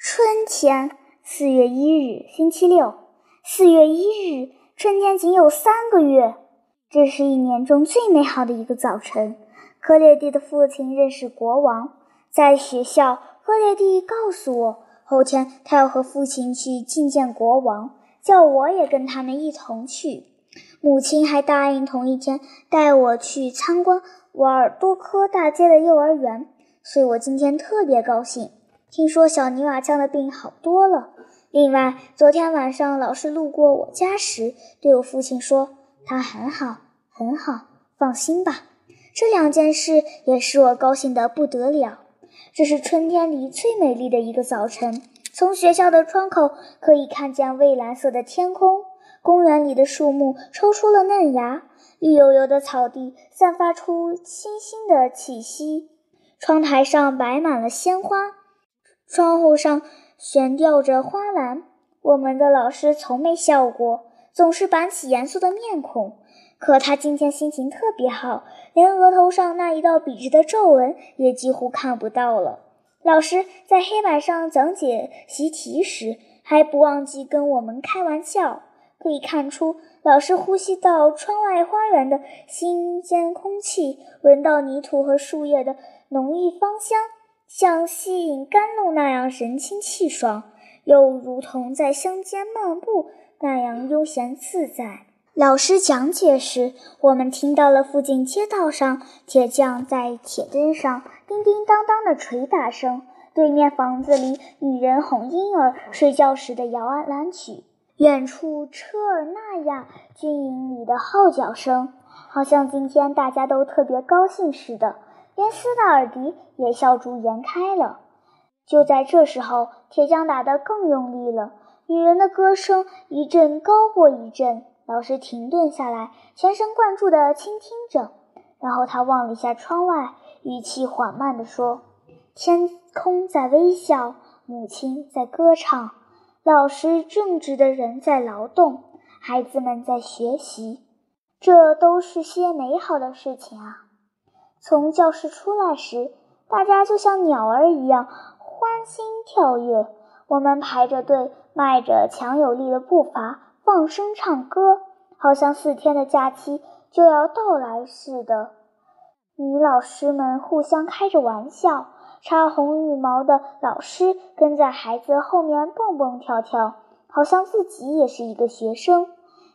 春天，四月一日，星期六。四月一日，春天仅有三个月。这是一年中最美好的一个早晨。克列蒂的父亲认识国王，在学校，克列蒂告诉我，后天他要和父亲去觐见国王，叫我也跟他们一同去。母亲还答应同一天带我去参观瓦尔多科大街的幼儿园，所以我今天特别高兴。听说小泥瓦匠的病好多了。另外，昨天晚上老师路过我家时，对我父亲说：“他很好，很好，放心吧。”这两件事也使我高兴得不得了。这是春天里最美丽的一个早晨。从学校的窗口可以看见蔚蓝色的天空，公园里的树木抽出了嫩芽，绿油油的草地散发出清新的气息，窗台上摆满了鲜花。窗户上悬吊着花篮。我们的老师从没笑过，总是板起严肃的面孔。可他今天心情特别好，连额头上那一道笔直的皱纹也几乎看不到了。老师在黑板上讲解习题时，还不忘记跟我们开玩笑。可以看出，老师呼吸到窗外花园的新鲜空气，闻到泥土和树叶的浓郁芳香。像吸引甘露那样神清气爽，又如同在乡间漫步那样悠闲自在。老师讲解时，我们听到了附近街道上铁匠在铁砧上叮叮当当的捶打声，对面房子里女人哄婴儿睡觉时的摇篮曲，远处车尔那亚军营里的号角声，好像今天大家都特别高兴似的。连斯纳尔迪也笑逐颜开了。就在这时候，铁匠打得更用力了，女人的歌声一阵高过一阵。老师停顿下来，全神贯注地倾听着，然后他望了一下窗外，语气缓慢地说：“天空在微笑，母亲在歌唱，老师正直的人在劳动，孩子们在学习，这都是些美好的事情啊。”从教室出来时，大家就像鸟儿一样欢欣跳跃。我们排着队，迈着强有力的步伐，放声唱歌，好像四天的假期就要到来似的。女老师们互相开着玩笑，插红羽毛的老师跟在孩子后面蹦蹦跳跳，好像自己也是一个学生。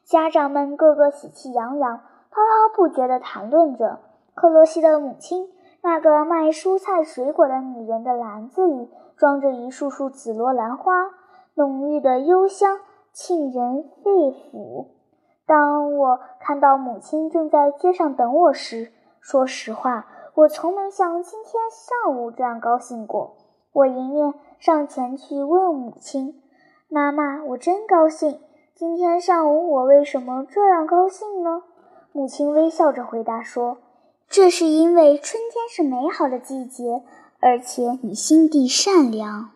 家长们个个喜气洋洋，滔滔不绝地谈论着。克罗西的母亲，那个卖蔬菜水果的女人的篮子里装着一束束紫罗兰花，浓郁的幽香沁人肺腑。当我看到母亲正在街上等我时，说实话，我从没像今天上午这样高兴过。我迎面上前去问母亲：“妈妈，我真高兴。今天上午我为什么这样高兴呢？”母亲微笑着回答说。这是因为春天是美好的季节，而且你心地善良。